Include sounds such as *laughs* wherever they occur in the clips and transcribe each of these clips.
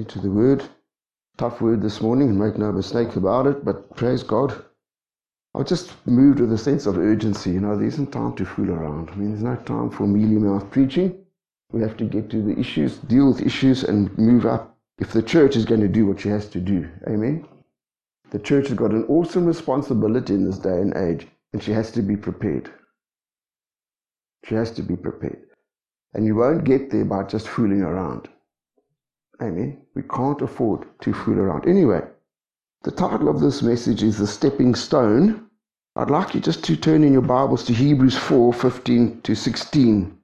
Into the word. Tough word this morning, make no mistake about it, but praise God. I just moved with a sense of urgency. You know, there isn't time to fool around. I mean, there's no time for mealy mouth preaching. We have to get to the issues, deal with issues, and move up if the church is going to do what she has to do. Amen. The church has got an awesome responsibility in this day and age, and she has to be prepared. She has to be prepared. And you won't get there by just fooling around. Amen. We can't afford to fool around. Anyway, the title of this message is The Stepping Stone. I'd like you just to turn in your Bibles to Hebrews 4 15 to 16.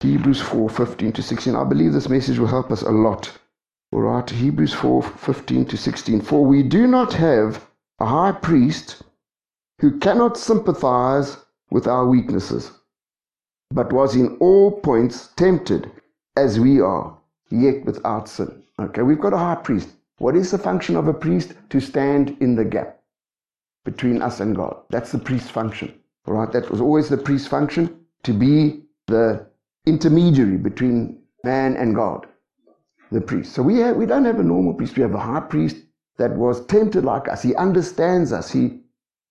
Hebrews 4 15 to 16. I believe this message will help us a lot. All right, Hebrews 4 15 to 16. For we do not have a high priest who cannot sympathize with our weaknesses, but was in all points tempted as we are yet without sin. Okay, we've got a high priest. What is the function of a priest? To stand in the gap between us and God. That's the priest's function. All right, that was always the priest's function to be the intermediary between man and God, the priest. So we, have, we don't have a normal priest, we have a high priest that was tempted like us. He understands us, he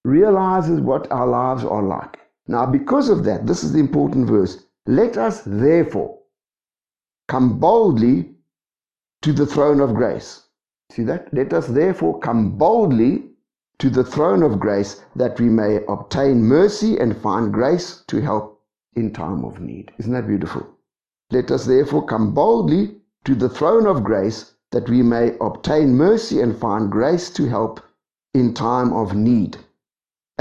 realizes what our lives are like. Now, because of that, this is the important verse. Let us therefore come boldly to the throne of grace. See that? Let us therefore come boldly to the throne of grace that we may obtain mercy and find grace to help in time of need. Isn't that beautiful? Let us therefore come boldly to the throne of grace that we may obtain mercy and find grace to help in time of need.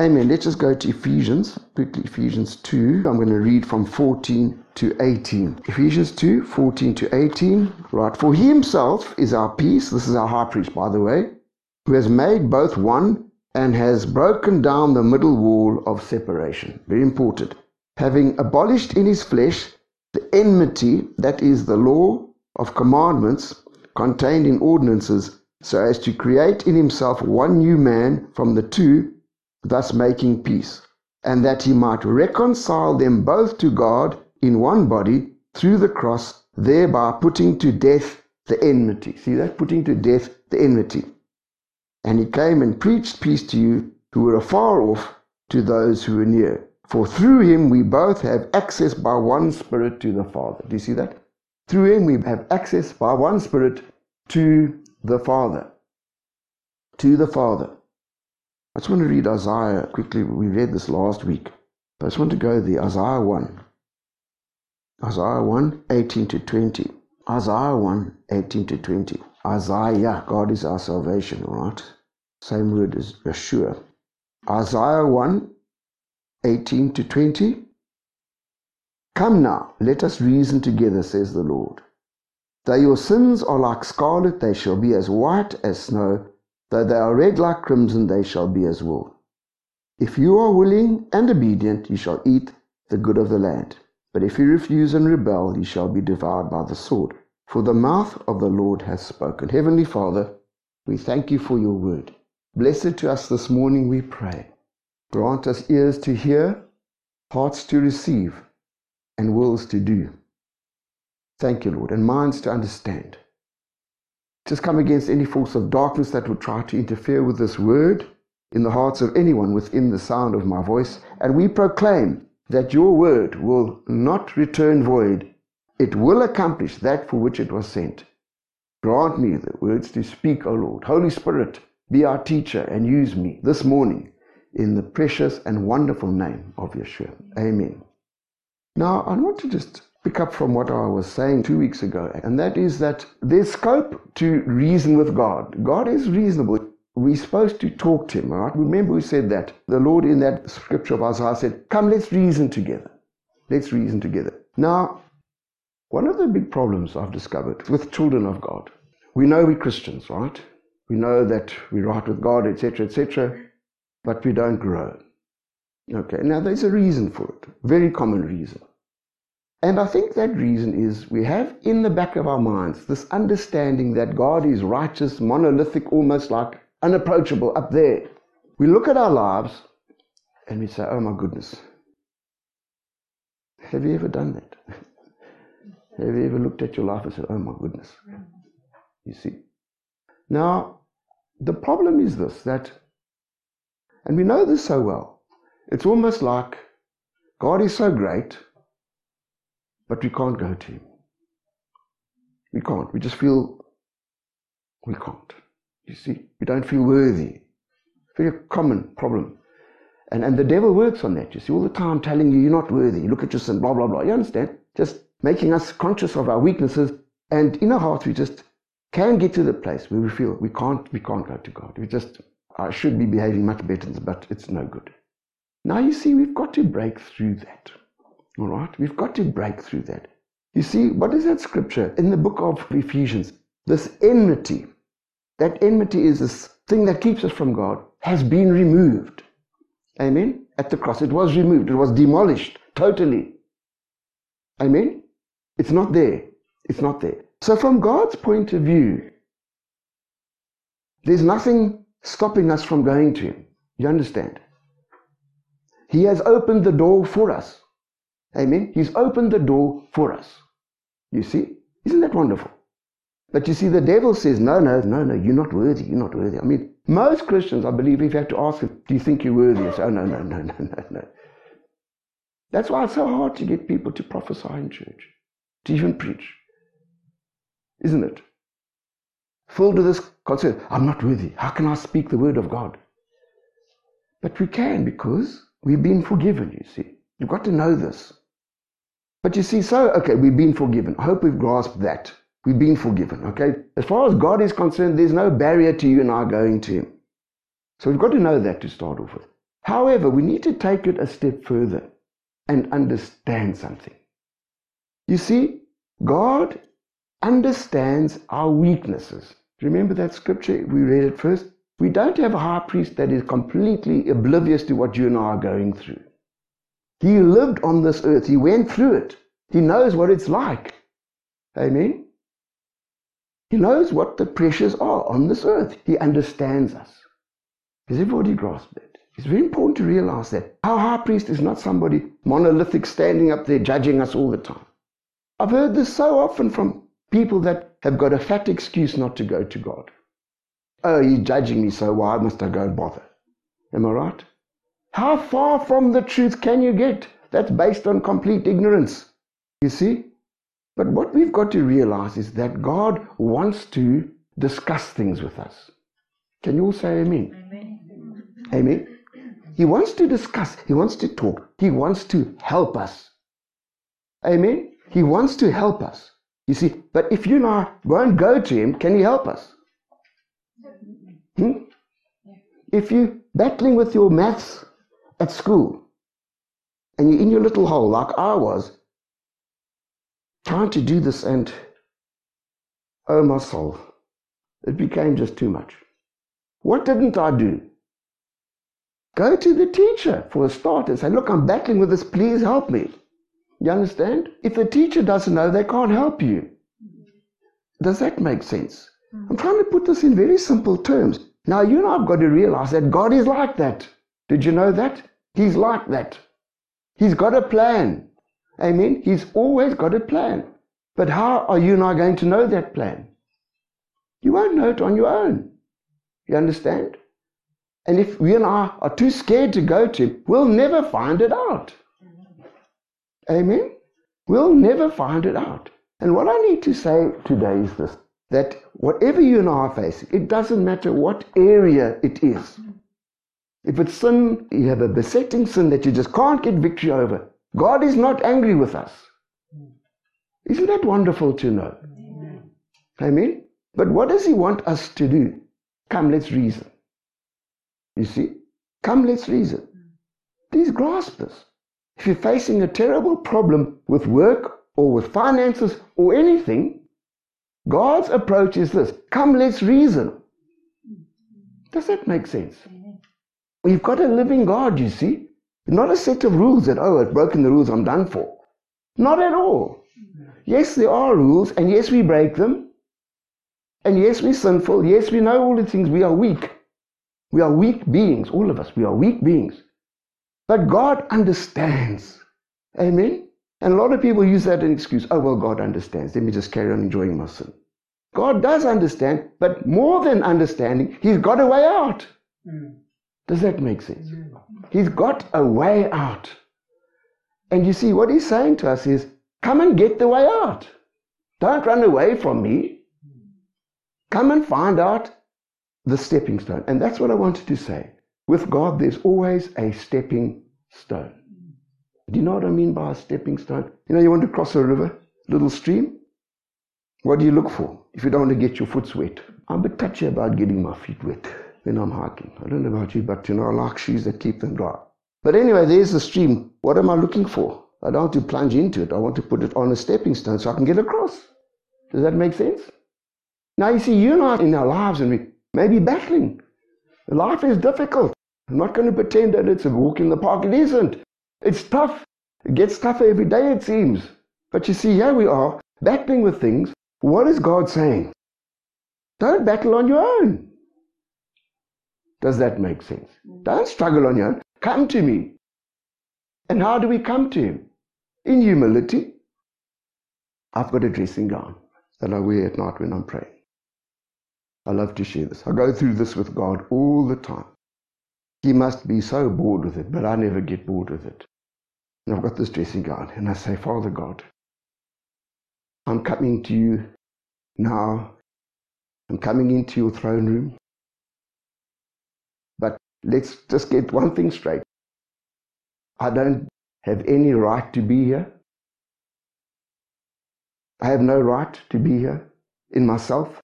Amen. Let's just go to Ephesians, quickly, Ephesians 2. I'm going to read from 14 to 18. Ephesians 2, 14 to 18. Right. For he himself is our peace. This is our high priest, by the way, who has made both one and has broken down the middle wall of separation. Very important. Having abolished in his flesh the enmity, that is the law of commandments contained in ordinances, so as to create in himself one new man from the two thus making peace, and that he might reconcile them both to God in one body through the cross, thereby putting to death the enmity. See that? Putting to death the enmity. And he came and preached peace to you who were afar off to those who were near. For through him we both have access by one Spirit to the Father. Do you see that? Through him we have access by one Spirit to the Father. To the Father. I just want to read Isaiah quickly. We read this last week. But I just want to go there. Isaiah 1. Isaiah 1, 18 to 20. Isaiah 1, 18 to 20. Isaiah, God is our salvation, right? Same word as Yeshua. Isaiah 1, 18 to 20. Come now, let us reason together, says the Lord. Though your sins are like scarlet, they shall be as white as snow. Though they are red like crimson, they shall be as wool. If you are willing and obedient, you shall eat the good of the land. But if you refuse and rebel, you shall be devoured by the sword. For the mouth of the Lord has spoken. Heavenly Father, we thank you for your word. Bless it to us this morning, we pray. Grant us ears to hear, hearts to receive, and wills to do. Thank you, Lord, and minds to understand. Just come against any force of darkness that would try to interfere with this word in the hearts of anyone within the sound of my voice. And we proclaim that your word will not return void. It will accomplish that for which it was sent. Grant me the words to speak, O Lord. Holy Spirit, be our teacher and use me this morning in the precious and wonderful name of Yeshua. Amen. Now, I want to just pick up from what I was saying two weeks ago, and that is that there's scope to reason with God. God is reasonable. We're supposed to talk to Him, right? Remember, we said that. The Lord in that scripture of Isaiah said, Come, let's reason together. Let's reason together. Now, one of the big problems I've discovered with children of God, we know we're Christians, right? We know that we're right with God, etc., etc., but we don't grow. Okay, now there's a reason for it, very common reason. And I think that reason is we have in the back of our minds this understanding that God is righteous, monolithic, almost like unapproachable up there. We look at our lives and we say, oh my goodness. Have you ever done that? *laughs* have you ever looked at your life and said, oh my goodness? You see? Now, the problem is this that, and we know this so well, it's almost like God is so great but we can't go to Him. We can't. We just feel we can't. You see, we don't feel worthy. Very common problem. And, and the devil works on that. You see, all the time telling you you're not worthy. Look at your sin, blah, blah, blah. You understand? Just making us conscious of our weaknesses. And in our hearts, we just can get to the place where we feel we can't, we can't go to God. We just, I should be behaving much better, but it's no good. Now you see, we've got to break through that. All right? We've got to break through that. You see, what is that scripture in the book of Ephesians? This enmity, that enmity is this thing that keeps us from God, has been removed. Amen? At the cross, it was removed, it was demolished totally. Amen? It's not there. It's not there. So, from God's point of view, there's nothing stopping us from going to Him. You understand? He has opened the door for us. Amen. He's opened the door for us. You see? Isn't that wonderful? But you see, the devil says, no, no, no, no, you're not worthy. You're not worthy. I mean, most Christians, I believe, if you have to ask them, do you think you're worthy? Say, oh, no, no, no, no, no, no. That's why it's so hard to get people to prophesy in church, to even preach. Isn't it? Filled with this concern, I'm not worthy. How can I speak the word of God? But we can because we've been forgiven, you see. You've got to know this. But you see, so, okay, we've been forgiven. I hope we've grasped that. We've been forgiven, okay? As far as God is concerned, there's no barrier to you and I going to Him. So we've got to know that to start off with. However, we need to take it a step further and understand something. You see, God understands our weaknesses. Remember that scripture? We read it first. We don't have a high priest that is completely oblivious to what you and I are going through. He lived on this earth. He went through it. He knows what it's like. Amen. He knows what the pressures are on this earth. He understands us. Has everybody grasped that? It's very important to realize that. Our high priest is not somebody monolithic standing up there judging us all the time. I've heard this so often from people that have got a fat excuse not to go to God. Oh, he's judging me, so why must I go and bother? Am I right? How far from the truth can you get? That's based on complete ignorance. You see? But what we've got to realize is that God wants to discuss things with us. Can you all say amen? Amen. Amen. He wants to discuss, he wants to talk, he wants to help us. Amen. He wants to help us. You see, but if you and I won't go to him, can he help us? Hmm? If you're battling with your maths at school and you're in your little hole like I was, trying to do this and oh my soul, it became just too much. What didn't I do? Go to the teacher for a start and say, Look, I'm battling with this, please help me. You understand? If the teacher doesn't know, they can't help you. Does that make sense? Hmm. I'm trying to put this in very simple terms. Now, you and I have got to realize that God is like that. Did you know that? He's like that. He's got a plan. Amen. He's always got a plan. But how are you and I going to know that plan? You won't know it on your own. You understand? And if we and I are too scared to go to Him, we'll never find it out. Amen? We'll never find it out. And what I need to say today is this that whatever you and I are facing, it doesn't matter what area it is. If it's sin, you have a besetting sin that you just can't get victory over. God is not angry with us. Isn't that wonderful to know? Amen. Amen. But what does he want us to do? Come, let's reason. You see? Come, let's reason. Please grasp this. If you're facing a terrible problem with work or with finances or anything, God's approach is this come, let's reason. Does that make sense? We've got a living God, you see. Not a set of rules that, oh, I've broken the rules, I'm done for. Not at all. Yes, there are rules, and yes, we break them. And yes, we're sinful. Yes, we know all the things. We are weak. We are weak beings, all of us. We are weak beings. But God understands. Amen? And a lot of people use that as an excuse. Oh, well, God understands. Let me just carry on enjoying my sin. God does understand, but more than understanding, He's got a way out. Mm. Does that make sense? He's got a way out. And you see, what He's saying to us is, come and get the way out. Don't run away from me. Come and find out the stepping stone. And that's what I wanted to say. With God, there's always a stepping stone. Do you know what I mean by a stepping stone? You know, you want to cross a river, little stream. What do you look for if you don't want to get your foot wet? I'm a bit touchy about getting my feet wet when I'm hiking. I don't know about you, but you know, I like shoes that keep them dry. But anyway, there's the stream. What am I looking for? I don't want to plunge into it. I want to put it on a stepping stone so I can get across. Does that make sense? Now, you see, you and I in our lives, and we may be battling. Life is difficult. I'm not going to pretend that it's a walk in the park. It isn't. It's tough. It gets tougher every day, it seems. But you see, here we are, battling with things. What is God saying? Don't battle on your own. Does that make sense? Mm. Don't struggle on your own. Come to me. And how do we come to Him? In humility. I've got a dressing gown that I wear at night when I'm praying. I love to share this. I go through this with God all the time. He must be so bored with it, but I never get bored with it. And I've got this dressing gown, and I say, Father God, I'm coming to you now. I'm coming into your throne room. Let's just get one thing straight. I don't have any right to be here. I have no right to be here in myself.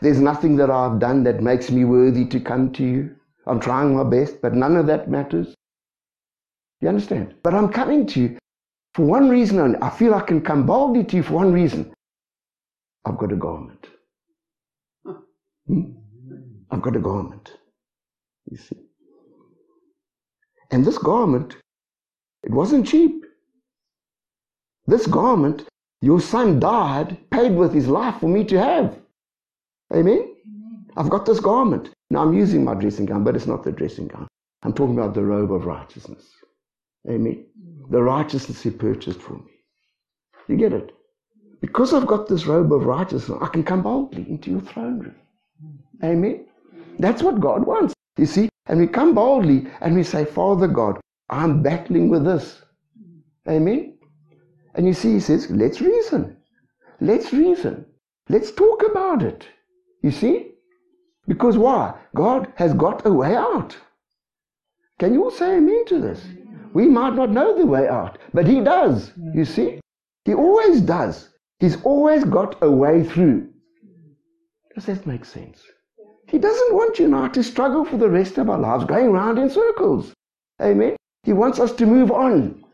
There's nothing that I've done that makes me worthy to come to you. I'm trying my best, but none of that matters. You understand? But I'm coming to you for one reason only. I feel I can come boldly to you for one reason. I've got a garment. Hmm? I've got a garment. You see? And this garment, it wasn't cheap. This garment, your son died, paid with his life for me to have. Amen? I've got this garment. Now I'm using my dressing gown, but it's not the dressing gown. I'm talking about the robe of righteousness. Amen. Mm. The righteousness He purchased for me. You get it? Because I've got this robe of righteousness, I can come boldly into your throne room. Mm. Amen. That's what God wants. You see? And we come boldly and we say, Father God, I'm battling with this. Amen. And you see, He says, let's reason. Let's reason. Let's talk about it. You see? Because why? God has got a way out. Can you all say amen to this? We might not know the way out, but He does. You see? He always does. He's always got a way through. Does that make sense? He doesn't want you now to struggle for the rest of our lives going round in circles. Amen. He wants us to move on,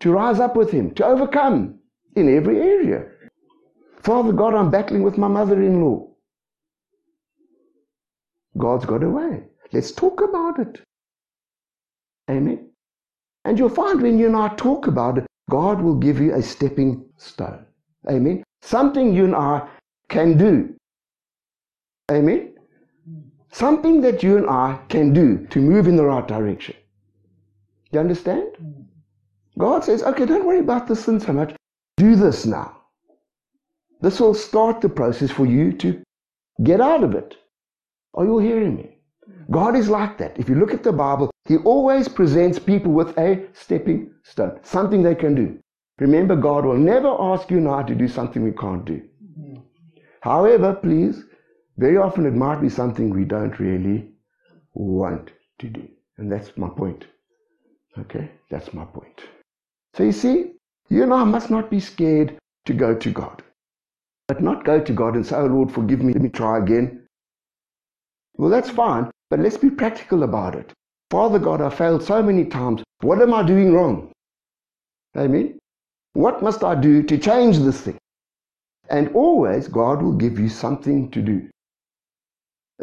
to rise up with Him, to overcome in every area. Father God, I'm battling with my mother in law. God's got a way. Let's talk about it. Amen. And you'll find when you and I talk about it, God will give you a stepping stone. Amen. Something you and I can do. Amen. Something that you and I can do to move in the right direction. You understand? God says, okay, don't worry about the sin so much. Do this now. This will start the process for you to get out of it. Are you hearing me? God is like that. If you look at the Bible, He always presents people with a stepping stone, something they can do. Remember, God will never ask you and I to do something we can't do. Mm-hmm. However, please, very often it might be something we don't really want to do. And that's my point. Okay? That's my point. So you see, you and I must not be scared to go to God. But not go to God and say, Oh Lord, forgive me, let me try again. Well, that's fine, but let's be practical about it. Father God, I failed so many times. What am I doing wrong? Amen. What must I do to change this thing? And always God will give you something to do.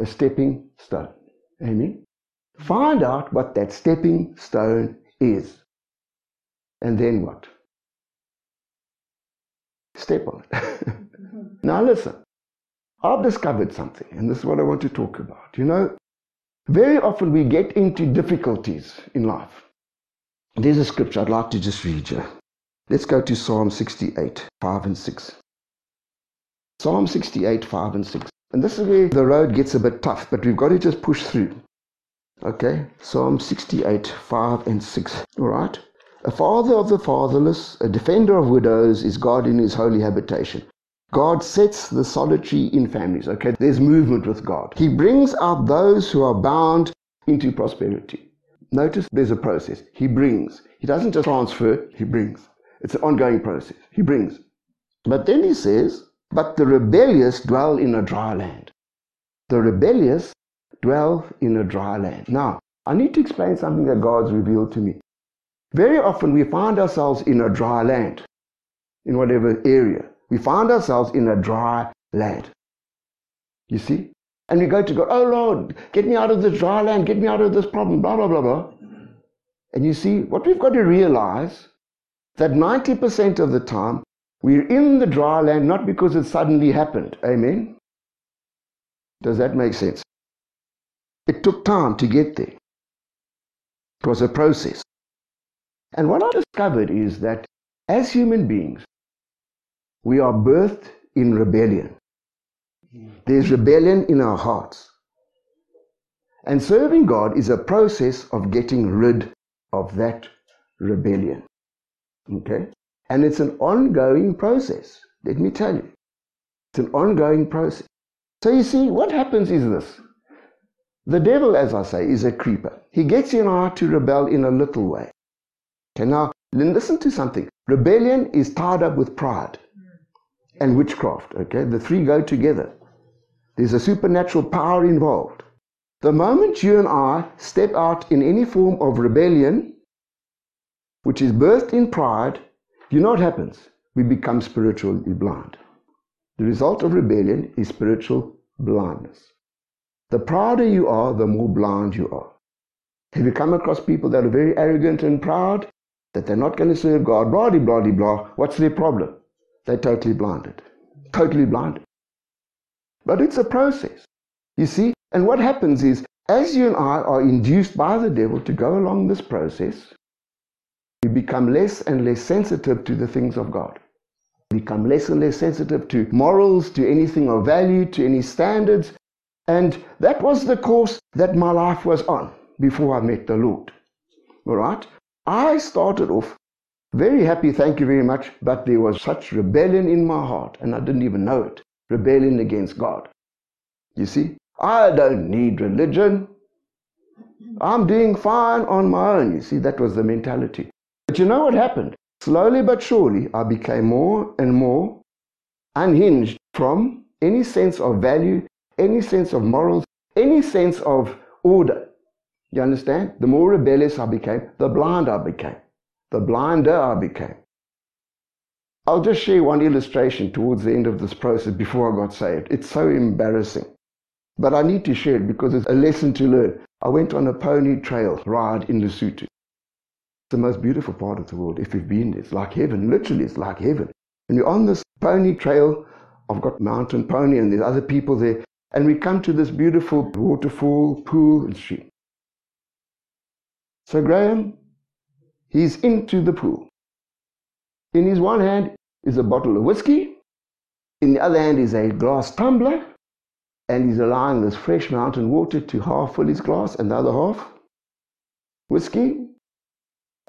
A stepping stone. Amen. Find out what that stepping stone is. And then what? Step on it. *laughs* now listen. I've discovered something, and this is what I want to talk about. You know, very often we get into difficulties in life. There's a scripture I'd like to just read you. Let's go to Psalm 68, 5 and 6. Psalm 68, 5 and 6. And this is where the road gets a bit tough, but we've got to just push through. Okay? Psalm 68, 5 and 6. All right? A father of the fatherless, a defender of widows, is God in his holy habitation. God sets the solitary in families. Okay, there's movement with God. He brings out those who are bound into prosperity. Notice there's a process. He brings. He doesn't just transfer, he brings. It's an ongoing process. He brings. But then he says, But the rebellious dwell in a dry land. The rebellious dwell in a dry land. Now, I need to explain something that God's revealed to me. Very often we find ourselves in a dry land, in whatever area we find ourselves in a dry land. You see? And we go to God, oh Lord, get me out of this dry land, get me out of this problem, blah, blah, blah, blah. And you see, what we've got to realize that 90% of the time we're in the dry land not because it suddenly happened. Amen? Does that make sense? It took time to get there. It was a process. And what I discovered is that as human beings, we are birthed in rebellion. There's rebellion in our hearts. And serving God is a process of getting rid of that rebellion. Okay? And it's an ongoing process. Let me tell you. It's an ongoing process. So you see, what happens is this. The devil, as I say, is a creeper. He gets you and I to rebel in a little way. Okay, now listen to something. Rebellion is tied up with pride and witchcraft. Okay, the three go together. There's a supernatural power involved. The moment you and I step out in any form of rebellion, which is birthed in pride, you know what happens? We become spiritually blind. The result of rebellion is spiritual blindness. The prouder you are, the more blind you are. Have you come across people that are very arrogant and proud? That they're not going to serve God, blah, blah, blah, blah. What's their problem? They're totally blinded. Totally blinded. But it's a process. You see? And what happens is, as you and I are induced by the devil to go along this process, we become less and less sensitive to the things of God. We become less and less sensitive to morals, to anything of value, to any standards. And that was the course that my life was on before I met the Lord. All right? I started off very happy, thank you very much, but there was such rebellion in my heart, and I didn't even know it. Rebellion against God. You see, I don't need religion. I'm doing fine on my own. You see, that was the mentality. But you know what happened? Slowly but surely, I became more and more unhinged from any sense of value, any sense of morals, any sense of order. You understand? The more rebellious I became, the blinder I became the blinder I became. I'll just share one illustration towards the end of this process before I got saved. It's so embarrassing. But I need to share it because it's a lesson to learn. I went on a pony trail ride in Lesotho. The most beautiful part of the world. If you've been there, it's like heaven. Literally, it's like heaven. And you're on this pony trail. I've got mountain pony and there's other people there. And we come to this beautiful waterfall, pool, and stream. So Graham He's into the pool. In his one hand is a bottle of whiskey, in the other hand is a glass tumbler, and he's allowing this fresh mountain water to half fill his glass and the other half whiskey,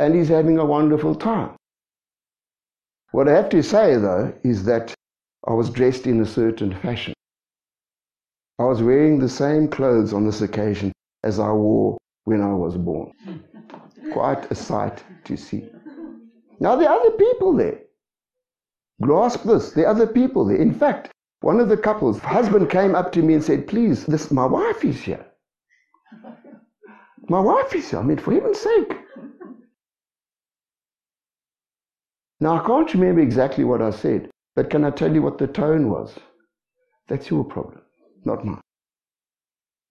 and he's having a wonderful time. What I have to say though is that I was dressed in a certain fashion. I was wearing the same clothes on this occasion as I wore when I was born quite a sight to see. Now, there are other people there. Grasp this. There are other people there. In fact, one of the couples, husband came up to me and said, Please, this my wife is here. My wife is here. I mean, for heaven's sake. Now, I can't remember exactly what I said, but can I tell you what the tone was? That's your problem, not mine.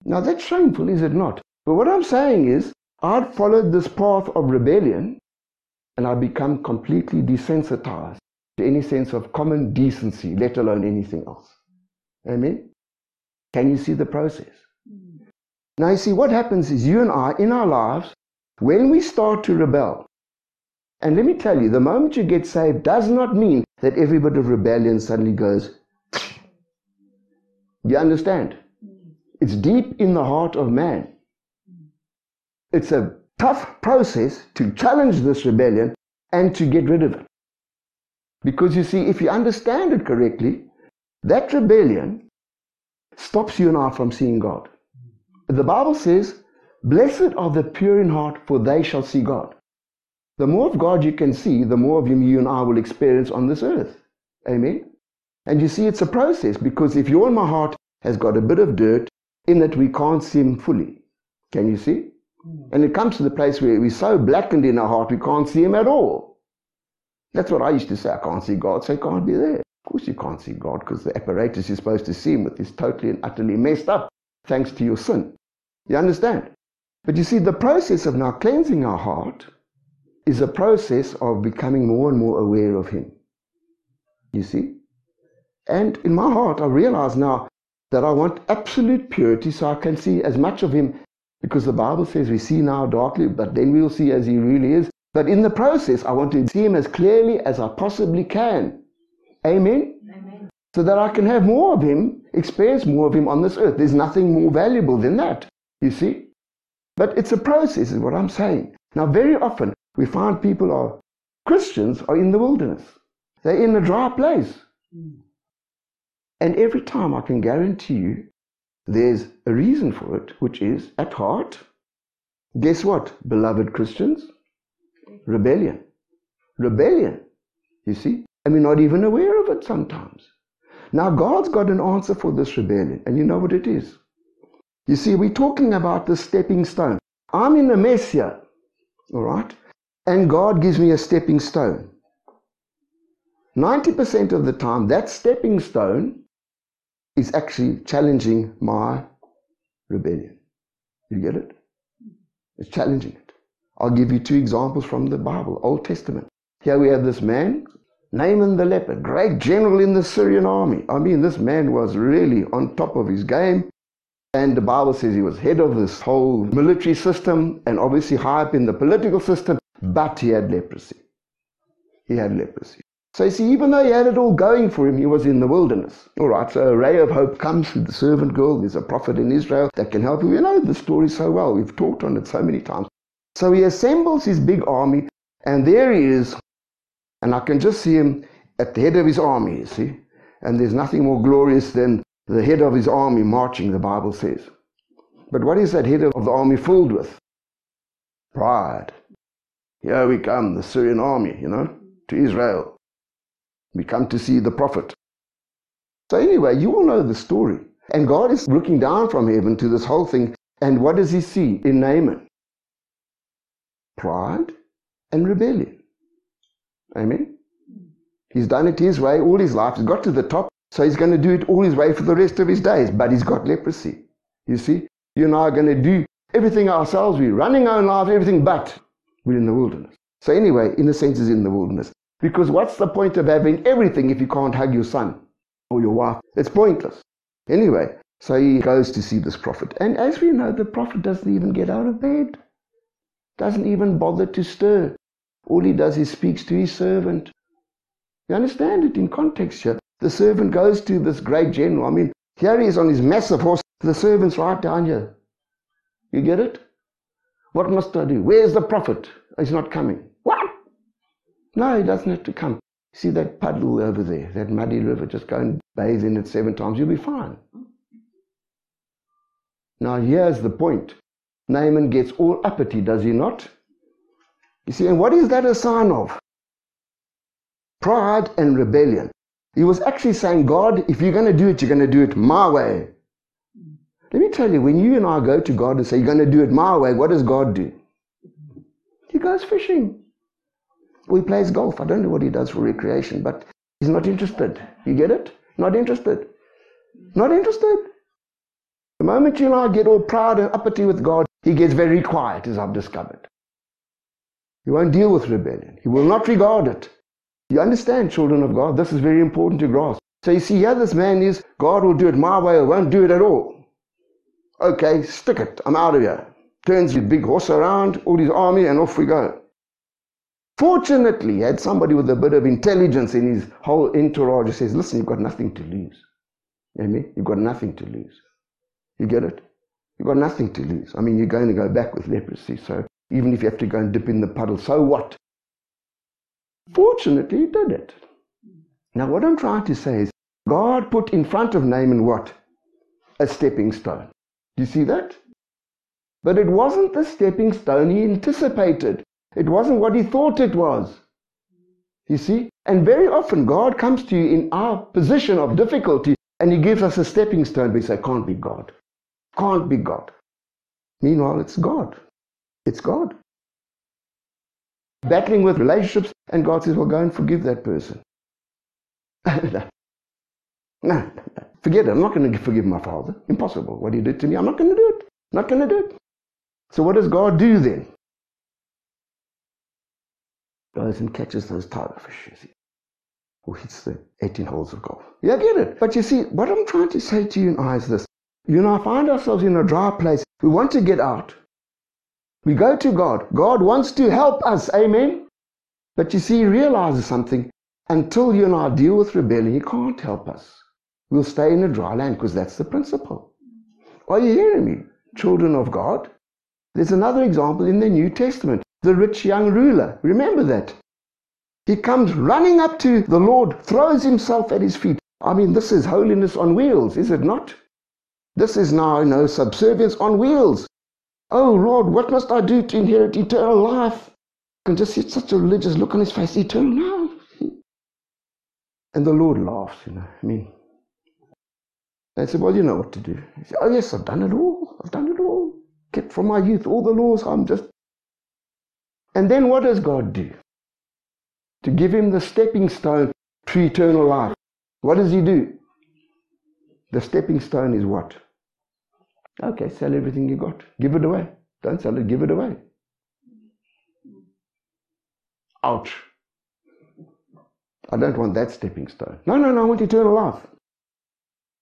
Now, that's shameful, is it not? But what I'm saying is, I'd followed this path of rebellion and I'd become completely desensitized to any sense of common decency, let alone anything else. Amen? Can you see the process? Mm. Now, you see, what happens is you and I, in our lives, when we start to rebel, and let me tell you, the moment you get saved does not mean that every bit of rebellion suddenly goes. You understand? It's deep in the heart of man. It's a tough process to challenge this rebellion and to get rid of it. Because you see, if you understand it correctly, that rebellion stops you and I from seeing God. The Bible says, Blessed are the pure in heart, for they shall see God. The more of God you can see, the more of Him you and I will experience on this earth. Amen? And you see, it's a process because if your and my heart has got a bit of dirt in it, we can't see Him fully. Can you see? Hmm. And it comes to the place where we're so blackened in our heart, we can't see Him at all. That's what I used to say. I can't see God, so He can't be there. Of course, you can't see God because the apparatus you're supposed to see Him with is totally and utterly messed up thanks to your sin. You understand? But you see, the process of now cleansing our heart is a process of becoming more and more aware of Him. You see? And in my heart, I realize now that I want absolute purity so I can see as much of Him because the Bible says we see now darkly, but then we'll see as He really is. But in the process, I want to see Him as clearly as I possibly can. Amen? Amen? So that I can have more of Him, experience more of Him on this earth. There's nothing more valuable than that, you see? But it's a process, is what I'm saying. Now, very often, we find people are Christians are in the wilderness. They're in a dry place. Hmm. And every time I can guarantee you there's a reason for it, which is at heart, guess what, beloved Christians? Hmm. Rebellion. Rebellion. You see? And we're not even aware of it sometimes. Now, God's got an answer for this rebellion, and you know what it is. You see, we're talking about the stepping stone. I'm in a mess here, all right? And God gives me a stepping stone. 90% of the time, that stepping stone is actually challenging my rebellion. You get it? It's challenging it. I'll give you two examples from the Bible, Old Testament. Here we have this man, Naaman the leper, great general in the Syrian army. I mean, this man was really on top of his game. And the Bible says he was head of this whole military system and obviously high up in the political system, but he had leprosy. He had leprosy. So you see, even though he had it all going for him, he was in the wilderness. All right, so a ray of hope comes through the servant girl. There's a prophet in Israel that can help him. You know the story so well. We've talked on it so many times. So he assembles his big army, and there he is. And I can just see him at the head of his army, you see. And there's nothing more glorious than the head of his army marching, the Bible says. But what is that head of the army filled with? Pride. Here we come, the Syrian army, you know, to Israel. We come to see the prophet. So, anyway, you all know the story. And God is looking down from heaven to this whole thing. And what does he see in Naaman? Pride and rebellion. Amen. He's done it his way all his life. He's got to the top, so he's going to do it all his way for the rest of his days. But he's got leprosy. You see, you and I are going to do everything ourselves. We're running our own lives, everything, but we're in the wilderness. So, anyway, in a sense, is in the wilderness. Because what's the point of having everything if you can't hug your son or your wife? It's pointless. Anyway, so he goes to see this prophet. And as we know, the prophet doesn't even get out of bed, doesn't even bother to stir. All he does is speaks to his servant. You understand it in context here. The servant goes to this great general. I mean, here he is on his massive horse. The servant's right down here. You get it? What must I do? Where's the prophet? He's not coming. What? No, he doesn't have to come. See that puddle over there, that muddy river, just go and bathe in it seven times, you'll be fine. Now, here's the point Naaman gets all uppity, does he not? You see, and what is that a sign of? pride and rebellion. He was actually saying, God, if you're going to do it, you're going to do it my way. Let me tell you, when you and I go to God and say, You're going to do it my way, what does God do? He goes fishing. Or he plays golf. I don't know what he does for recreation, but he's not interested. You get it? Not interested. Not interested. The moment you and I get all proud and uppity with God, he gets very quiet, as I've discovered. He won't deal with rebellion. He will not regard it. You understand, children of God? This is very important to grasp. So you see, here this man is, God will do it my way or won't do it at all. Okay, stick it. I'm out of here. Turns his big horse around, all his army, and off we go. Fortunately, he had somebody with a bit of intelligence in his whole entourage who says, Listen, you've got nothing to lose. Amen? You've got nothing to lose. You get it? You've got nothing to lose. I mean, you're going to go back with leprosy, so even if you have to go and dip in the puddle, so what? Fortunately, he did it. Now, what I'm trying to say is, God put in front of Naaman what? A stepping stone. You see that? But it wasn't the stepping stone he anticipated. It wasn't what he thought it was. You see? And very often God comes to you in our position of difficulty and he gives us a stepping stone. We say, can't be God. Can't be God. Meanwhile, it's God. It's God. Battling with relationships, and God says, well, go and forgive that person. *laughs* no. Forget it. I'm not going to forgive my father. Impossible. What he did to me, I'm not going to do it. Not going to do it. So what does God do then? Goes and catches those tiger fish. Or hits the 18 holes of golf. Yeah, I get it. But you see, what I'm trying to say to you and I is this. You know, I find ourselves in a dry place. We want to get out. We go to God. God wants to help us. Amen. But you see, he realizes something. Until you and I deal with rebellion, he can't help us. We'll stay in a dry land because that's the principle. Are you hearing me, children of God? There's another example in the New Testament the rich young ruler. Remember that. He comes running up to the Lord, throws himself at his feet. I mean, this is holiness on wheels, is it not? This is now, know, subservience on wheels. Oh Lord, what must I do to inherit eternal life? Can just see such a religious look on his face, eternal life. *laughs* And the Lord laughs, you know. I mean, they said, Well, you know what to do. He said, Oh, yes, I've done it all. I've done it all. Kept from my youth all the laws. I'm just. And then what does God do? To give him the stepping stone to eternal life. What does he do? The stepping stone is what? Okay, sell everything you got. Give it away. Don't sell it, give it away. Ouch. I don't want that stepping stone. No, no, no, I want eternal life.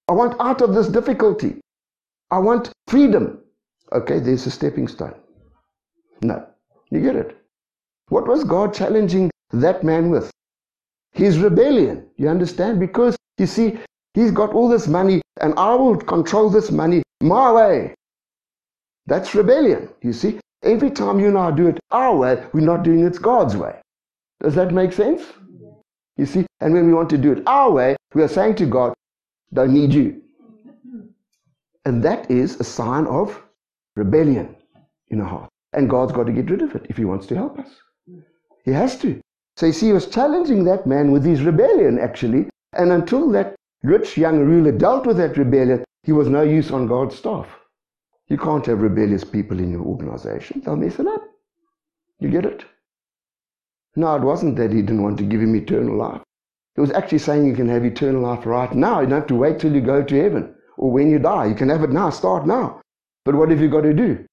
I want out of this difficulty. I want freedom. Okay, there's a stepping stone. No, you get it. What was God challenging that man with? His rebellion. You understand? Because you see, he's got all this money and I will control this money my way. That's rebellion. You see, every time you and I do it our way, we're not doing it God's way. Does that make sense? You see, and when we want to do it our way, we are saying to God, don't need you. And that is a sign of rebellion in our heart. And God's got to get rid of it if He wants to help us. He has to. So you see, He was challenging that man with his rebellion, actually. And until that rich young ruler dealt with that rebellion, he was no use on God's staff. You can't have rebellious people in your organization, they'll mess it up. You get it? No, it wasn't that he didn't want to give him eternal life. It was actually saying you can have eternal life right now. You don't have to wait till you go to heaven or when you die. You can have it now, start now. But what have you got to do?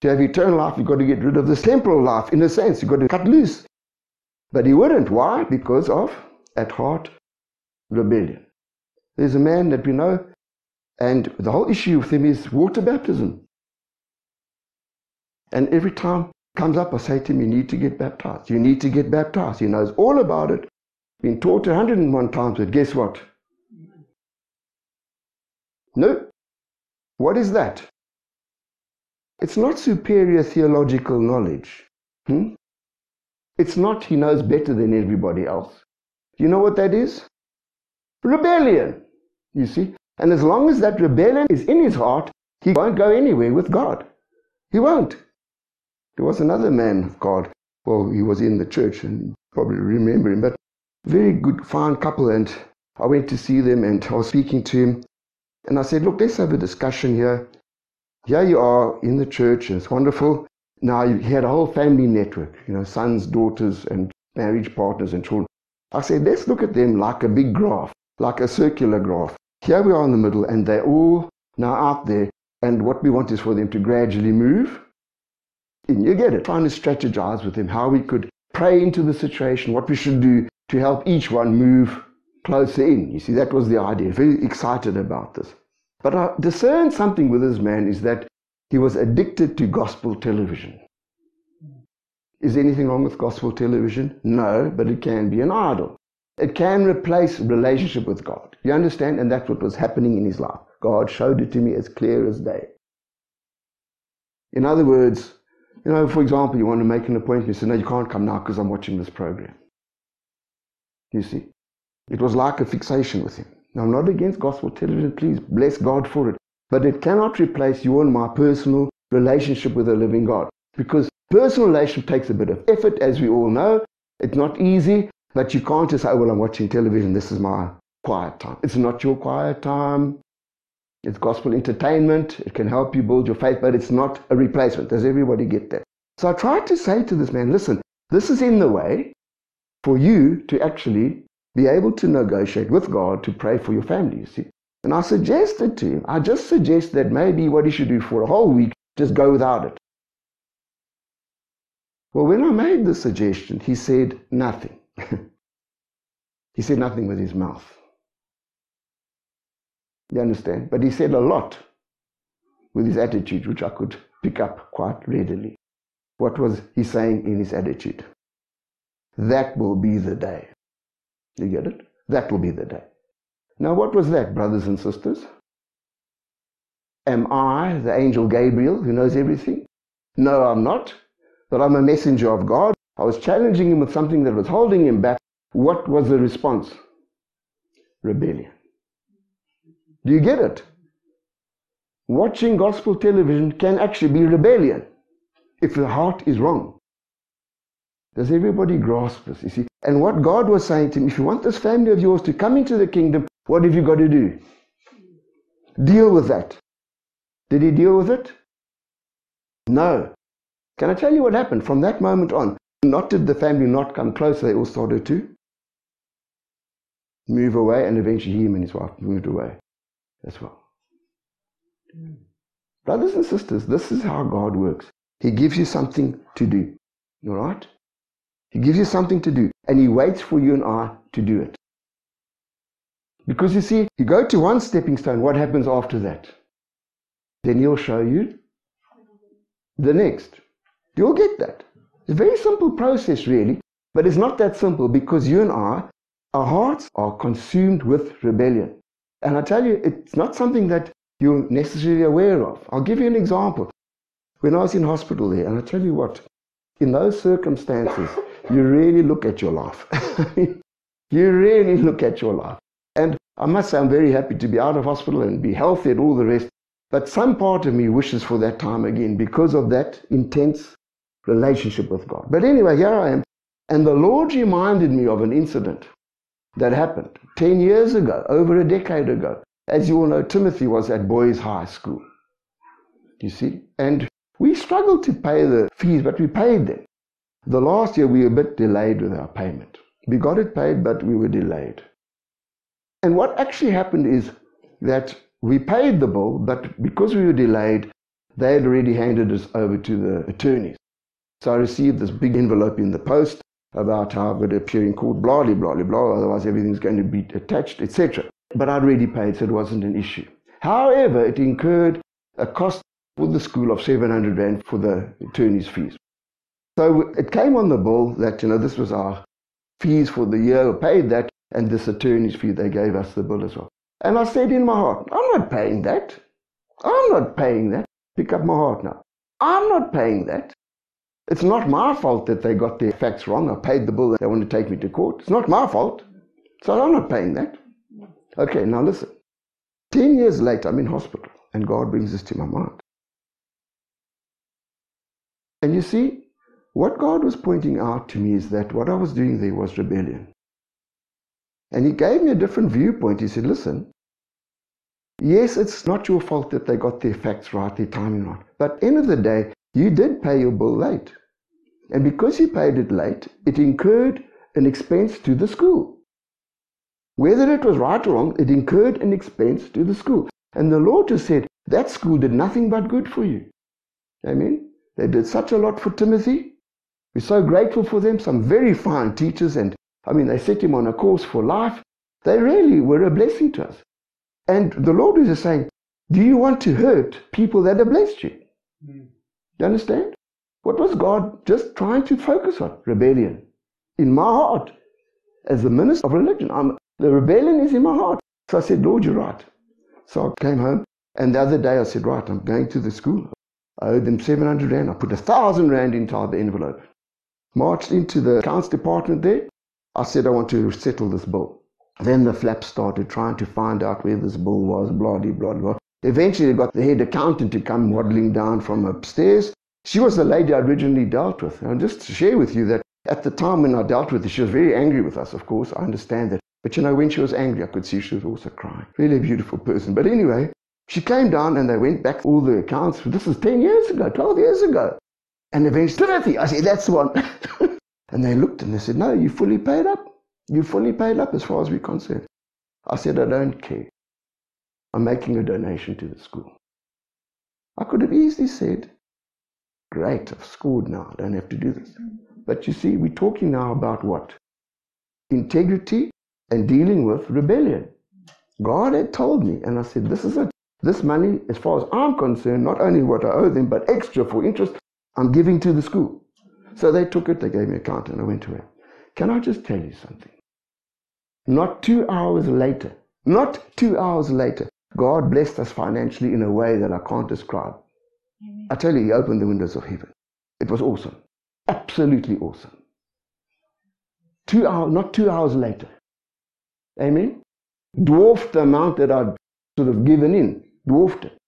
To have eternal life, you've got to get rid of this temporal life. In a sense, you've got to cut loose. But he wouldn't. Why? Because of, at heart, rebellion. There's a man that we know, and the whole issue with him is water baptism. And every time comes up, I say to him, You need to get baptized. You need to get baptized. He knows all about it. Been taught 101 times, but guess what? No. What is that? It's not superior theological knowledge. Hmm? It's not he knows better than everybody else. You know what that is? Rebellion. You see? And as long as that rebellion is in his heart, he won't go anywhere with God. He won't. There was another man of God. Well, he was in the church and probably remember him, but very good, fine couple, and I went to see them and I was speaking to him. And I said, Look, let's have a discussion here. Here you are in the church, and it's wonderful. Now, he had a whole family network, you know, sons, daughters, and marriage partners and children. I said, let's look at them like a big graph, like a circular graph. Here we are in the middle, and they're all now out there. And what we want is for them to gradually move. And you get it, trying to strategize with them how we could pray into the situation, what we should do to help each one move closer in. You see, that was the idea. Very excited about this. But I discerned something with this man is that he was addicted to gospel television. Is anything wrong with gospel television? No, but it can be an idol. It can replace relationship with God. You understand? And that's what was happening in his life. God showed it to me as clear as day. In other words, you know, for example, you want to make an appointment, you say, no, you can't come now because I'm watching this program. You see? It was like a fixation with him. Now, I'm not against gospel television, please bless God for it. But it cannot replace your and my personal relationship with the living God. Because personal relationship takes a bit of effort, as we all know. It's not easy, but you can't just say, oh, well, I'm watching television, this is my quiet time. It's not your quiet time. It's gospel entertainment. It can help you build your faith, but it's not a replacement. Does everybody get that? So I tried to say to this man, listen, this is in the way for you to actually be able to negotiate with God to pray for your family, you see. And I suggested to him, I just suggest that maybe what he should do for a whole week, just go without it. Well, when I made the suggestion, he said nothing. *laughs* he said nothing with his mouth. You understand? But he said a lot with his attitude, which I could pick up quite readily. What was he saying in his attitude? That will be the day. You get it? That will be the day. Now, what was that, brothers and sisters? Am I the angel Gabriel who knows everything? No, I'm not. But I'm a messenger of God. I was challenging him with something that was holding him back. What was the response? Rebellion. Do you get it? Watching gospel television can actually be rebellion if the heart is wrong. Does everybody grasp this? You see? And what God was saying to him, if you want this family of yours to come into the kingdom, what have you got to do? Deal with that. Did he deal with it? No. Can I tell you what happened? From that moment on, not did the family not come closer, they all started to move away, and eventually he and his wife moved away as well. Brothers and sisters, this is how God works. He gives you something to do. All right? He gives you something to do, and He waits for you and I to do it. Because you see, you go to one stepping stone, what happens after that? Then He'll show you the next. You'll get that. It's a very simple process, really, but it's not that simple because you and I, our hearts are consumed with rebellion. And I tell you, it's not something that you're necessarily aware of. I'll give you an example. When I was in hospital there, and I tell you what, in those circumstances, you really look at your life. *laughs* you really look at your life. And I must say, I'm very happy to be out of hospital and be healthy and all the rest. But some part of me wishes for that time again because of that intense relationship with God. But anyway, here I am. And the Lord reminded me of an incident that happened 10 years ago, over a decade ago. As you all know, Timothy was at boys' high school. You see? And we struggled to pay the fees, but we paid them. The last year we were a bit delayed with our payment. We got it paid, but we were delayed. And what actually happened is that we paid the bill, but because we were delayed, they had already handed us over to the attorneys. So I received this big envelope in the post about how it would appear in court, blah, blah, blah, blah, otherwise everything's going to be attached, etc. But I'd already paid, so it wasn't an issue. However, it incurred a cost for the school of 700 Rand for the attorney's fees. So it came on the bill that, you know, this was our fees for the year, we paid that, and this attorney's fee, they gave us the bill as well. And I said in my heart, I'm not paying that. I'm not paying that. Pick up my heart now. I'm not paying that. It's not my fault that they got their facts wrong. I paid the bill they want to take me to court. It's not my fault. So I'm not paying that. Okay, now listen. Ten years later, I'm in hospital, and God brings this to my mind. And you see, what God was pointing out to me is that what I was doing there was rebellion. And he gave me a different viewpoint. He said, listen, yes, it's not your fault that they got their facts right, their timing right. But end of the day, you did pay your bill late. And because you paid it late, it incurred an expense to the school. Whether it was right or wrong, it incurred an expense to the school. And the Lord just said, that school did nothing but good for you. Amen. They did such a lot for Timothy. We're so grateful for them. Some very fine teachers and I mean, they set him on a course for life. They really were a blessing to us. And the Lord is saying, Do you want to hurt people that have blessed you? Mm. You understand? What was God just trying to focus on? Rebellion. In my heart, as the minister of religion, I'm, the rebellion is in my heart. So I said, Lord, you're right. So I came home, and the other day I said, Right, I'm going to the school. I owed them 700 Rand. I put a thousand Rand into the envelope. Marched into the accounts department there. I said, I want to settle this bill. Then the flap started trying to find out where this bill was, blah, blah, blah, blah. Eventually, they got the head accountant to come waddling down from upstairs. She was the lady I originally dealt with. And just to share with you that at the time when I dealt with her, she was very angry with us, of course. I understand that. But you know, when she was angry, I could see she was also crying. Really a beautiful person. But anyway, she came down and they went back all the accounts. This is 10 years ago, 12 years ago. And eventually, Timothy, I said, that's the one. *laughs* And they looked and they said, No, you fully paid up. You fully paid up as far as we're concerned. I said, I don't care. I'm making a donation to the school. I could have easily said, Great, I've scored now. I don't have to do this. But you see, we're talking now about what? Integrity and dealing with rebellion. God had told me, and I said, This is it. This money, as far as I'm concerned, not only what I owe them, but extra for interest, I'm giving to the school. So they took it, they gave me a count, and I went away. Can I just tell you something? Not two hours later, not two hours later, God blessed us financially in a way that I can't describe. Amen. I tell you, He opened the windows of heaven. It was awesome. Absolutely awesome. Two hours, not two hours later. Amen? Dwarfed the amount that I'd sort of given in. Dwarfed it.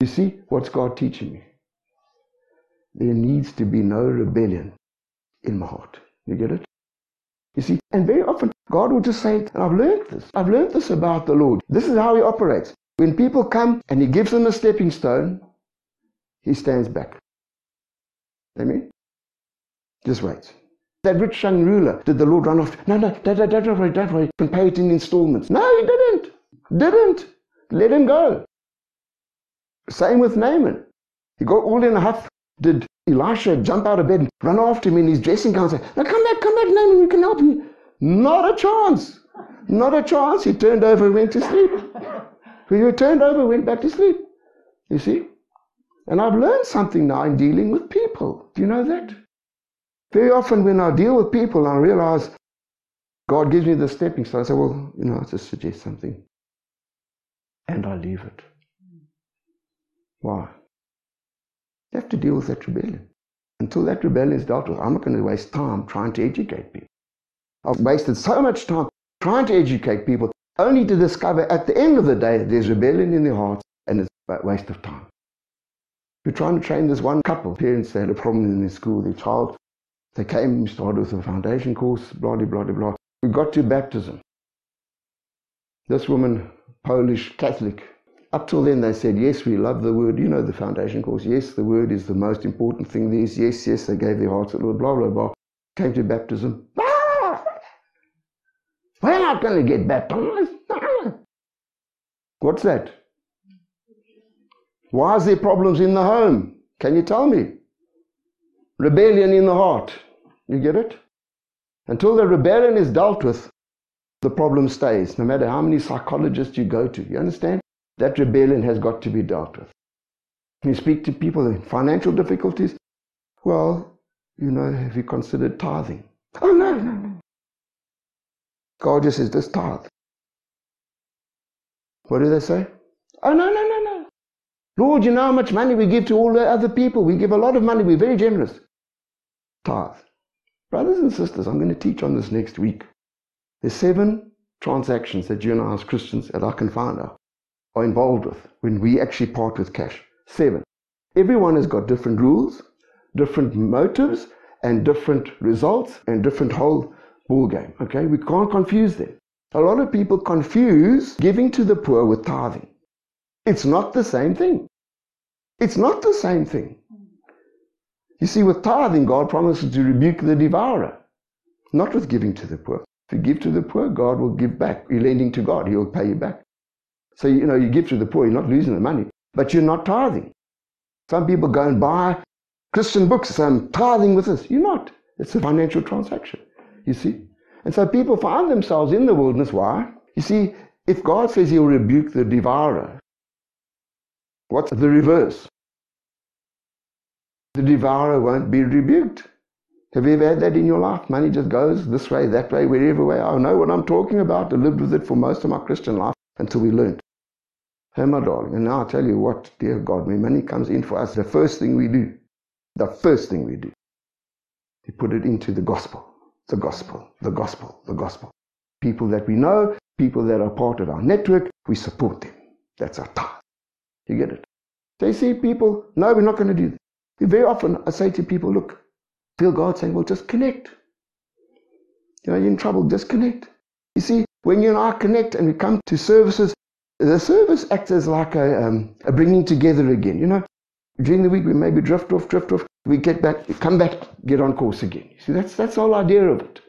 You see, what's God teaching me? There needs to be no rebellion in my heart. You get it? You see, and very often God will just say, I've learned this. I've learned this about the Lord. This is how He operates. When people come and He gives them a stepping stone, He stands back. Amen? Just wait. That rich young ruler, did the Lord run off? No, no, don't, don't, don't worry, don't worry. Can pay it in installments. No, He didn't. Didn't. Let him go. Same with Naaman. He got all in a huff did Elisha jump out of bed and run after him in his dressing gown and say, Now come back, come back, Naaman, we can help you? Not a chance. Not a chance. He turned over and went to sleep. He turned over, and went back to sleep. You see? And I've learned something now in dealing with people. Do you know that? Very often when I deal with people, I realize God gives me the stepping stone. I say, well, you know, I just suggest something. And I leave it. Why? You have to deal with that rebellion. Until that rebellion is dealt with, I'm not going to waste time trying to educate people. I've wasted so much time trying to educate people only to discover at the end of the day there's rebellion in their hearts and it's a waste of time. We're trying to train this one couple. Parents they had a problem in their school, their child. They came, started with a foundation course, blah, blah, blah, blah. We got to baptism. This woman, Polish Catholic, up till then, they said, yes, we love the word. You know the foundation course. Yes, the word is the most important thing. These, yes, yes, they gave their hearts to the Lord, blah, blah, blah. Came to baptism. Ah! We're not going to get baptized. *laughs* What's that? Why is there problems in the home? Can you tell me? Rebellion in the heart. You get it? Until the rebellion is dealt with, the problem stays, no matter how many psychologists you go to. You understand? That rebellion has got to be dealt with. You speak to people in financial difficulties, well, you know, have you considered tithing? Oh, no, no, no. God just says, this tithe. What do they say? Oh, no, no, no, no. Lord, you know how much money we give to all the other people. We give a lot of money. We're very generous. Tithe. Brothers and sisters, I'm going to teach on this next week. There's seven transactions that you and I as Christians that I can find out are involved with when we actually part with cash. Seven. Everyone has got different rules, different motives, and different results, and different whole ball game. Okay, we can't confuse them. A lot of people confuse giving to the poor with tithing. It's not the same thing. It's not the same thing. You see, with tithing, God promises to rebuke the devourer, not with giving to the poor. If you give to the poor, God will give back. You're lending to God, He'll pay you back. So, you know, you give to the poor, you're not losing the money, but you're not tithing. Some people go and buy Christian books, say, I'm tithing with this. You're not. It's a financial transaction, you see. And so people find themselves in the wilderness. Why? You see, if God says He'll rebuke the devourer, what's the reverse? The devourer won't be rebuked. Have you ever had that in your life? Money just goes this way, that way, wherever way. I know what I'm talking about. I lived with it for most of my Christian life until we learned. Hey, darling, and now I tell you what, dear God, when money comes in for us, the first thing we do, the first thing we do, we put it into the gospel. The gospel, the gospel, the gospel. People that we know, people that are part of our network, we support them. That's our task. You get it? They see people, no, we're not going to do that. Very often I say to people, look, feel God saying, well, just connect. You know, you're in trouble, just connect. You see, when you and I connect and we come to services, the service acts as like a, um, a bringing together again. You know, during the week we maybe drift off, drift off. We get back, come back, get on course again. You see, that's that's the whole idea of it.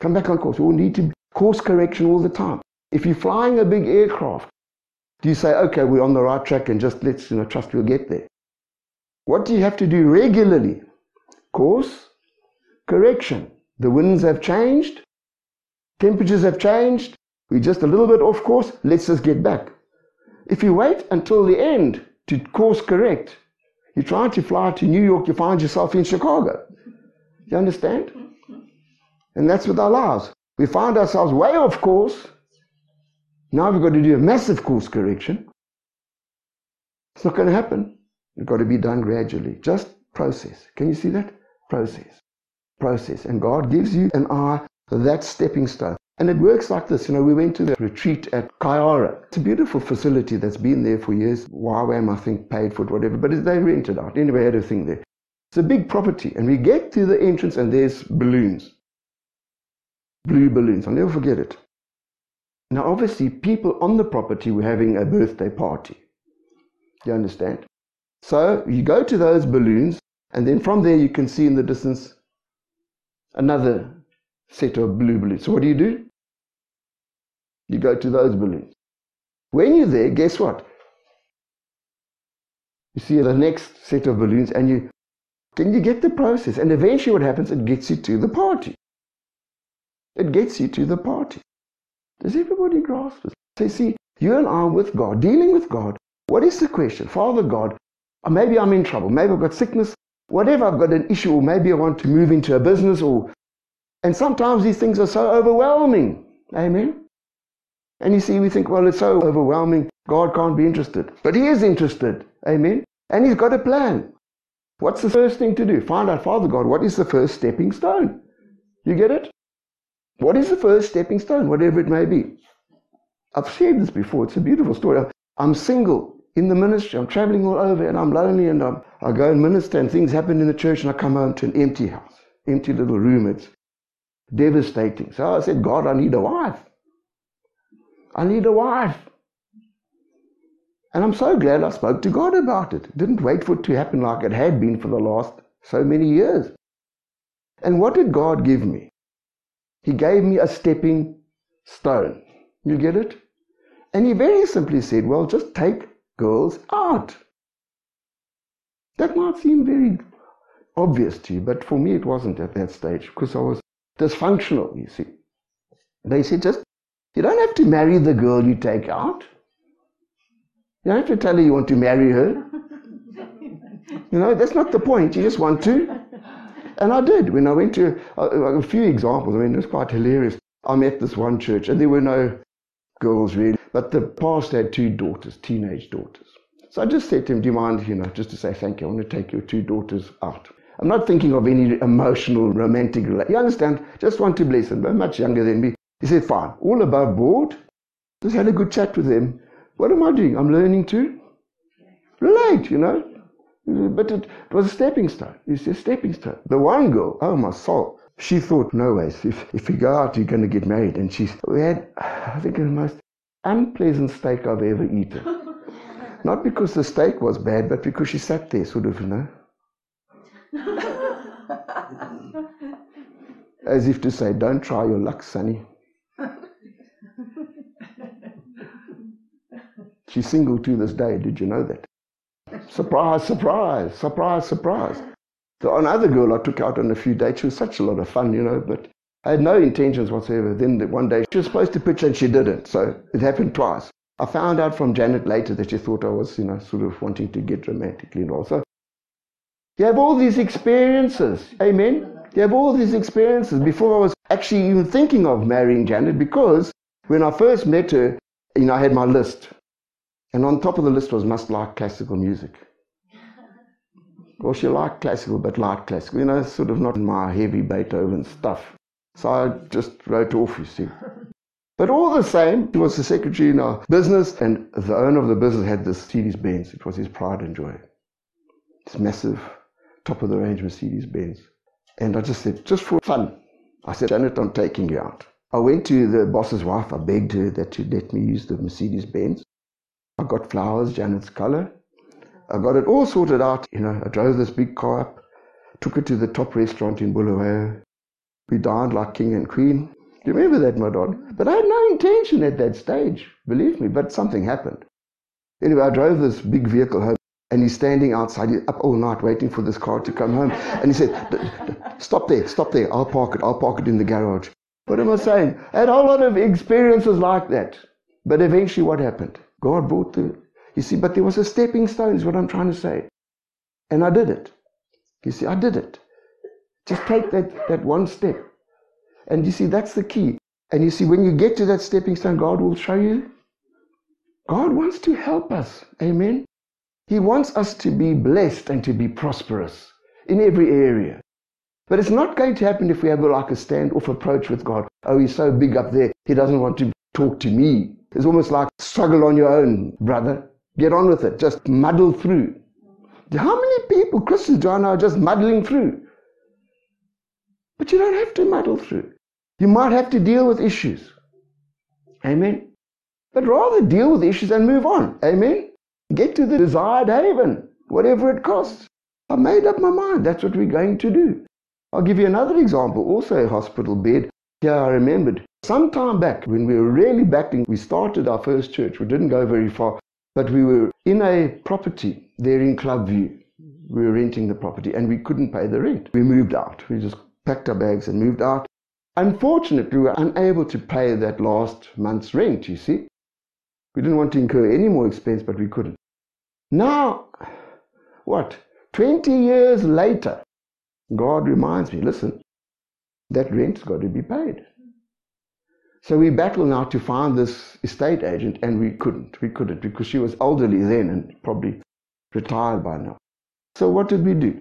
Come back on course. We need to course correction all the time. If you're flying a big aircraft, do you say, okay, we're on the right track and just let's you know trust we'll get there? What do you have to do regularly? Course correction. The winds have changed, temperatures have changed. We're just a little bit off course. Let's just get back. If you wait until the end to course correct, you try to fly to New York, you find yourself in Chicago. You understand? And that's with our lives. We find ourselves way off course. Now we've got to do a massive course correction. It's not going to happen. It's got to be done gradually. Just process. Can you see that? Process. Process. And God gives you an eye that stepping stone. And it works like this. You know, we went to the retreat at Kayara. It's a beautiful facility that's been there for years. YWAM, I think, paid for it, whatever. But they rented out. Anyway, I had a thing there. It's a big property. And we get to the entrance and there's balloons. Blue balloons. I'll never forget it. Now, obviously, people on the property were having a birthday party. You understand? So you go to those balloons, and then from there you can see in the distance another set of blue balloons. So what do you do? You go to those balloons. When you're there, guess what? You see the next set of balloons and you can you get the process? And eventually what happens, it gets you to the party. It gets you to the party. Does everybody grasp this? So see, you and I with God, dealing with God, what is the question? Father God, uh, maybe I'm in trouble, maybe I've got sickness, whatever I've got an issue, or maybe I want to move into a business or and sometimes these things are so overwhelming. Amen. And you see, we think, well, it's so overwhelming, God can't be interested. But He is interested. Amen. And He's got a plan. What's the first thing to do? Find out, Father God, what is the first stepping stone? You get it? What is the first stepping stone, whatever it may be? I've shared this before. It's a beautiful story. I'm single in the ministry. I'm traveling all over and I'm lonely and I'm, I go and minister and things happen in the church and I come home to an empty house, empty little room. It's devastating. So I said, God, I need a wife. I need a wife. And I'm so glad I spoke to God about it. Didn't wait for it to happen like it had been for the last so many years. And what did God give me? He gave me a stepping stone. You get it? And he very simply said, well, just take girls out. That might seem very obvious to you, but for me it wasn't at that stage because I was dysfunctional, you see. They said, just, you don't have to marry the girl you take out. You don't have to tell her you want to marry her. You know, that's not the point. You just want to. And I did. When I went to a, a few examples, I mean, it was quite hilarious. I met this one church, and there were no girls really, but the pastor had two daughters, teenage daughters. So I just said to him, Do you mind, you know, just to say thank you, I want to take your two daughters out. I'm not thinking of any emotional, romantic relationship. You understand? Just want to bless them. They're much younger than me. He said, fine. All above board. Just had a good chat with them. What am I doing? I'm learning to relate, you know. But it, it was a stepping stone. It's a stepping stone. The one girl, oh my soul, she thought, no ways, if, if we go out, you're going to get married. And she, we had, I think, the most unpleasant steak I've ever eaten. *laughs* Not because the steak was bad, but because she sat there, sort of, you know. As if to say, don't try your luck, sonny. She's single to this day. Did you know that? Surprise, surprise, surprise, surprise. The another girl I took out on a few dates, she was such a lot of fun, you know, but I had no intentions whatsoever. Then one day she was supposed to pitch and she didn't. So it happened twice. I found out from Janet later that she thought I was, you know, sort of wanting to get romantically involved. So you have all these experiences. Amen. You have all these experiences before I was actually even thinking of marrying Janet because when I first met her, you know, I had my list. And on top of the list was must like classical music. Well, she liked classical, but liked classical. You know, sort of not my heavy Beethoven stuff. So I just wrote off, you see. But all the same, he was the secretary in our business, and the owner of the business had this Mercedes Benz. It was his pride and joy. This massive, top of the range Mercedes Benz. And I just said, just for fun, I said, Janet, I'm taking you out. I went to the boss's wife. I begged her that to let me use the Mercedes Benz. I got flowers, Janet's color. I got it all sorted out. You know, I drove this big car up, took it to the top restaurant in Bulawayo. We dined like king and queen. Do you remember that, my darling? But I had no intention at that stage, believe me, but something happened. Anyway, I drove this big vehicle home, and he's standing outside, up all night waiting for this car to come home. And he said, Stop there, stop there, I'll park it, I'll park it in the garage. What am I saying? I had a whole lot of experiences like that. But eventually, what happened? God brought the you see, but there was a stepping stone, is what I'm trying to say. And I did it. You see, I did it. Just take that, that one step. And you see, that's the key. And you see, when you get to that stepping stone, God will show you. God wants to help us. Amen. He wants us to be blessed and to be prosperous in every area. But it's not going to happen if we have a like a standoff approach with God. Oh, he's so big up there, he doesn't want to talk to me. It's almost like struggle on your own, brother. Get on with it. Just muddle through. How many people, Christians, do I know, are just muddling through? But you don't have to muddle through. You might have to deal with issues. Amen. But rather deal with issues and move on. Amen. Get to the desired haven, whatever it costs. I made up my mind. That's what we're going to do. I'll give you another example, also a hospital bed. Here I remembered some time back when we were really battling, we started our first church. We didn't go very far. But we were in a property there in Clubview. We were renting the property and we couldn't pay the rent. We moved out. We just packed our bags and moved out. Unfortunately, we were unable to pay that last month's rent, you see. We didn't want to incur any more expense, but we couldn't. Now, what? 20 years later, God reminds me listen, that rent's got to be paid. So we battled now to find this estate agent, and we couldn't. We couldn't because she was elderly then and probably retired by now. So what did we do?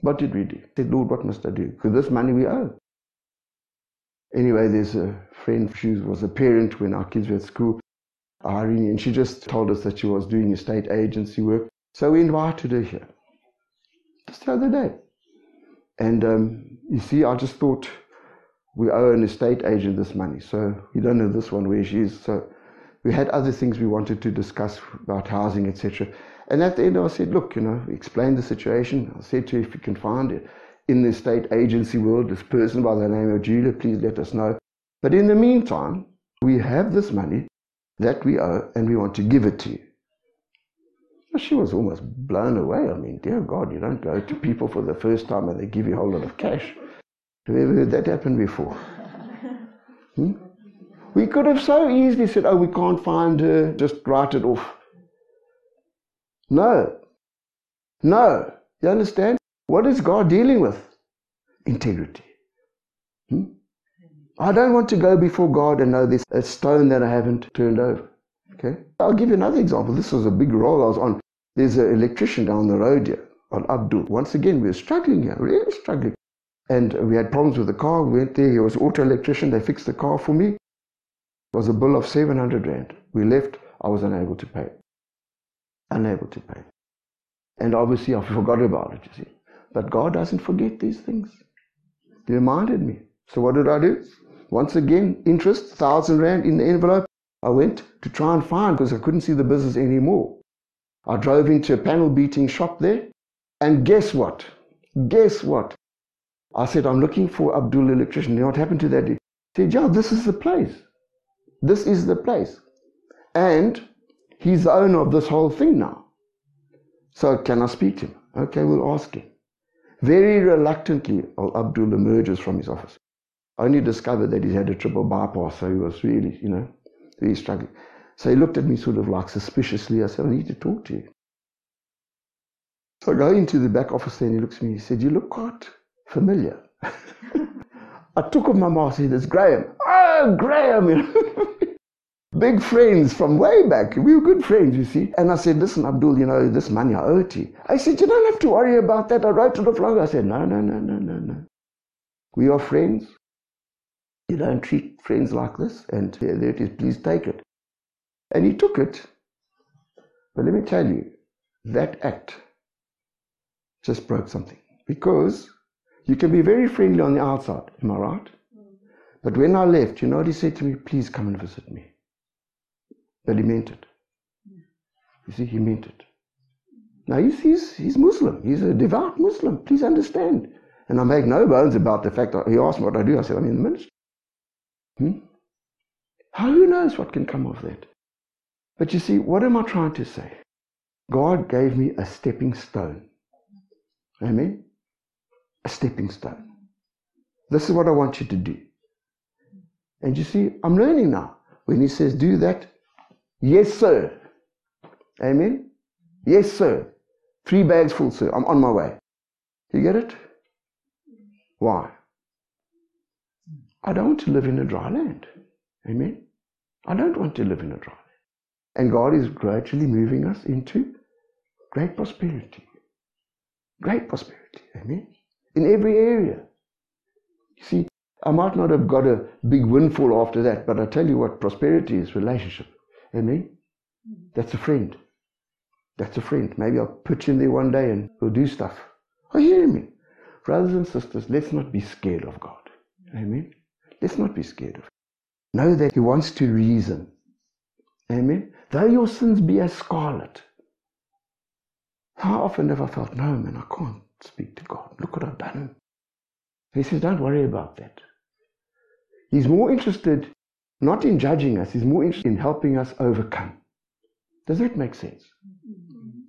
What did we do? I said, Lord, what must I do? Because this money we owe. Anyway, there's a friend, she was a parent when our kids were at school, Irene, and she just told us that she was doing estate agency work. So we invited her here, just the other day. And um, you see, I just thought, we owe an estate agent this money, so we don't know this one where she is. So we had other things we wanted to discuss about housing, etc. And at the end, I said, look, you know, explain the situation. I said to her, if you can find it in the state agency world, this person by the name of Julia, please let us know. But in the meantime, we have this money that we owe and we want to give it to you. She was almost blown away. I mean, dear God, you don't go to people for the first time and they give you a whole lot of cash. Have you ever heard that happen before? *laughs* Hmm? We could have so easily said, oh, we can't find her, just write it off. No. No. You understand? What is God dealing with? Integrity. Hmm? I don't want to go before God and know there's a stone that I haven't turned over. Okay? I'll give you another example. This was a big role I was on. There's an electrician down the road here on Abdul. Once again, we were struggling here, really struggling. And we had problems with the car. We went there. He was auto electrician. They fixed the car for me. It was a bill of 700 rand. We left. I was unable to pay. Unable to pay. And obviously, I forgot about it, you see. But God doesn't forget these things. He reminded me. So what did I do? Once again, interest, thousand rand in the envelope. I went to try and find because I couldn't see the business anymore. I drove into a panel beating shop there, and guess what? Guess what? I said, I'm looking for Abdul electrician. You know what happened to that? He said, Yeah, this is the place. This is the place. And he's the owner of this whole thing now. So can I speak to him? Okay, we'll ask him. Very reluctantly, Abdul emerges from his office. I only discovered that he had a triple bypass, so he was really, you know, really struggling. So he looked at me sort of like suspiciously. I said, I need to talk to you. So I go into the back office there and he looks at me. He said, You look quite familiar. *laughs* I took off my mask He It's Graham. Oh, Graham! *laughs* Big friends from way back. We were good friends, you see. And I said, Listen, Abdul, you know, this money I owe to you. I said, You don't have to worry about that. I wrote it off long. I said, No, no, no, no, no, no. We are friends. You don't treat friends like this. And there it is. Please take it. And he took it. But let me tell you, that act just broke something. Because you can be very friendly on the outside, am I right? Mm-hmm. But when I left, you know what he said to me? Please come and visit me. But he meant it. You see, he meant it. Now he's, he's, he's Muslim. He's a devout Muslim. Please understand. And I make no bones about the fact that he asked me what I do. I said, I'm in the ministry. Hmm? How who knows what can come of that? But you see, what am I trying to say? God gave me a stepping stone. Amen? A stepping stone. This is what I want you to do. And you see, I'm learning now. When he says, do that, yes, sir. Amen? Yes, sir. Three bags full, sir. I'm on my way. You get it? Why? I don't want to live in a dry land. Amen? I don't want to live in a dry land. And God is gradually moving us into great prosperity. Great prosperity. Amen? In every area. You see, I might not have got a big windfall after that, but I tell you what, prosperity is relationship. Amen? That's a friend. That's a friend. Maybe I'll put you in there one day and we'll do stuff. Oh, Are you hearing me? Brothers and sisters, let's not be scared of God. Amen? Let's not be scared of Him. Know that He wants to reason. Amen? Though your sins be as scarlet. How often have I felt, no, man, I can't speak to God. Look what I've done. He says, don't worry about that. He's more interested not in judging us, he's more interested in helping us overcome. Does that make sense?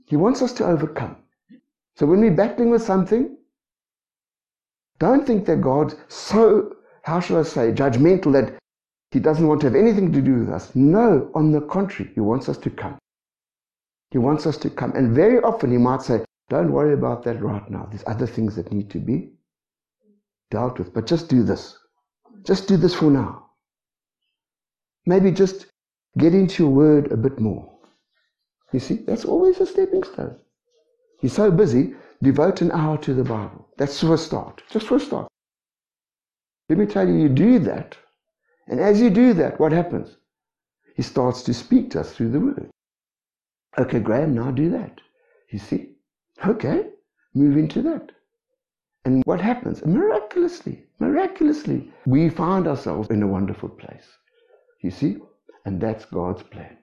He wants us to overcome. So when we're battling with something, don't think that God's so, how shall I say, judgmental that he doesn't want to have anything to do with us. No, on the contrary, He wants us to come. He wants us to come. And very often He might say, Don't worry about that right now. There's other things that need to be dealt with. But just do this. Just do this for now. Maybe just get into your word a bit more. You see, that's always a stepping stone. You're so busy, devote an hour to the Bible. That's for a start. Just for a start. Let me tell you, you do that, and as you do that, what happens? He starts to speak to us through the word. Okay, Graham, now do that. You see? Okay, move into that. And what happens? Miraculously, miraculously, we find ourselves in a wonderful place. You see? And that's God's plan.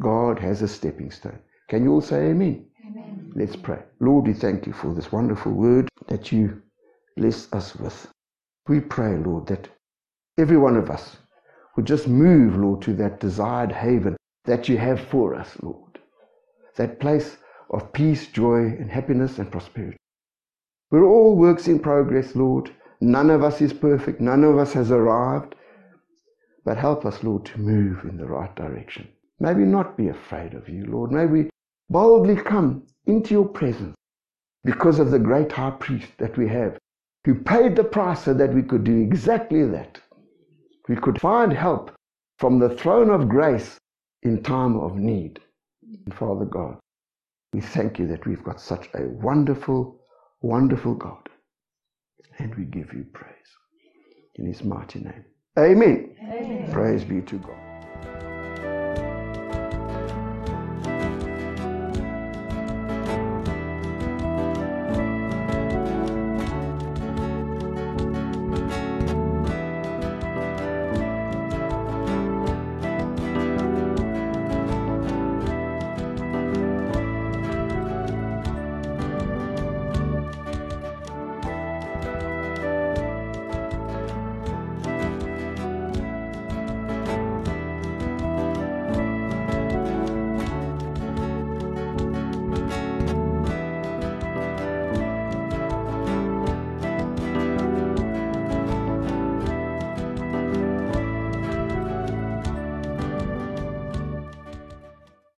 God has a stepping stone. Can you all say amen? Amen. Let's pray. Lord, we thank you for this wonderful word that you bless us with. We pray, Lord, that every one of us would just move, Lord, to that desired haven that you have for us, Lord. That place of peace, joy, and happiness and prosperity. We're all works in progress, Lord. None of us is perfect. None of us has arrived. But help us, Lord, to move in the right direction. May we not be afraid of you, Lord. May we boldly come into your presence because of the great high priest that we have, who paid the price so that we could do exactly that we could find help from the throne of grace in time of need. And Father God, we thank you that we've got such a wonderful, wonderful God. And we give you praise in his mighty name. Amen. Amen. Praise be to God.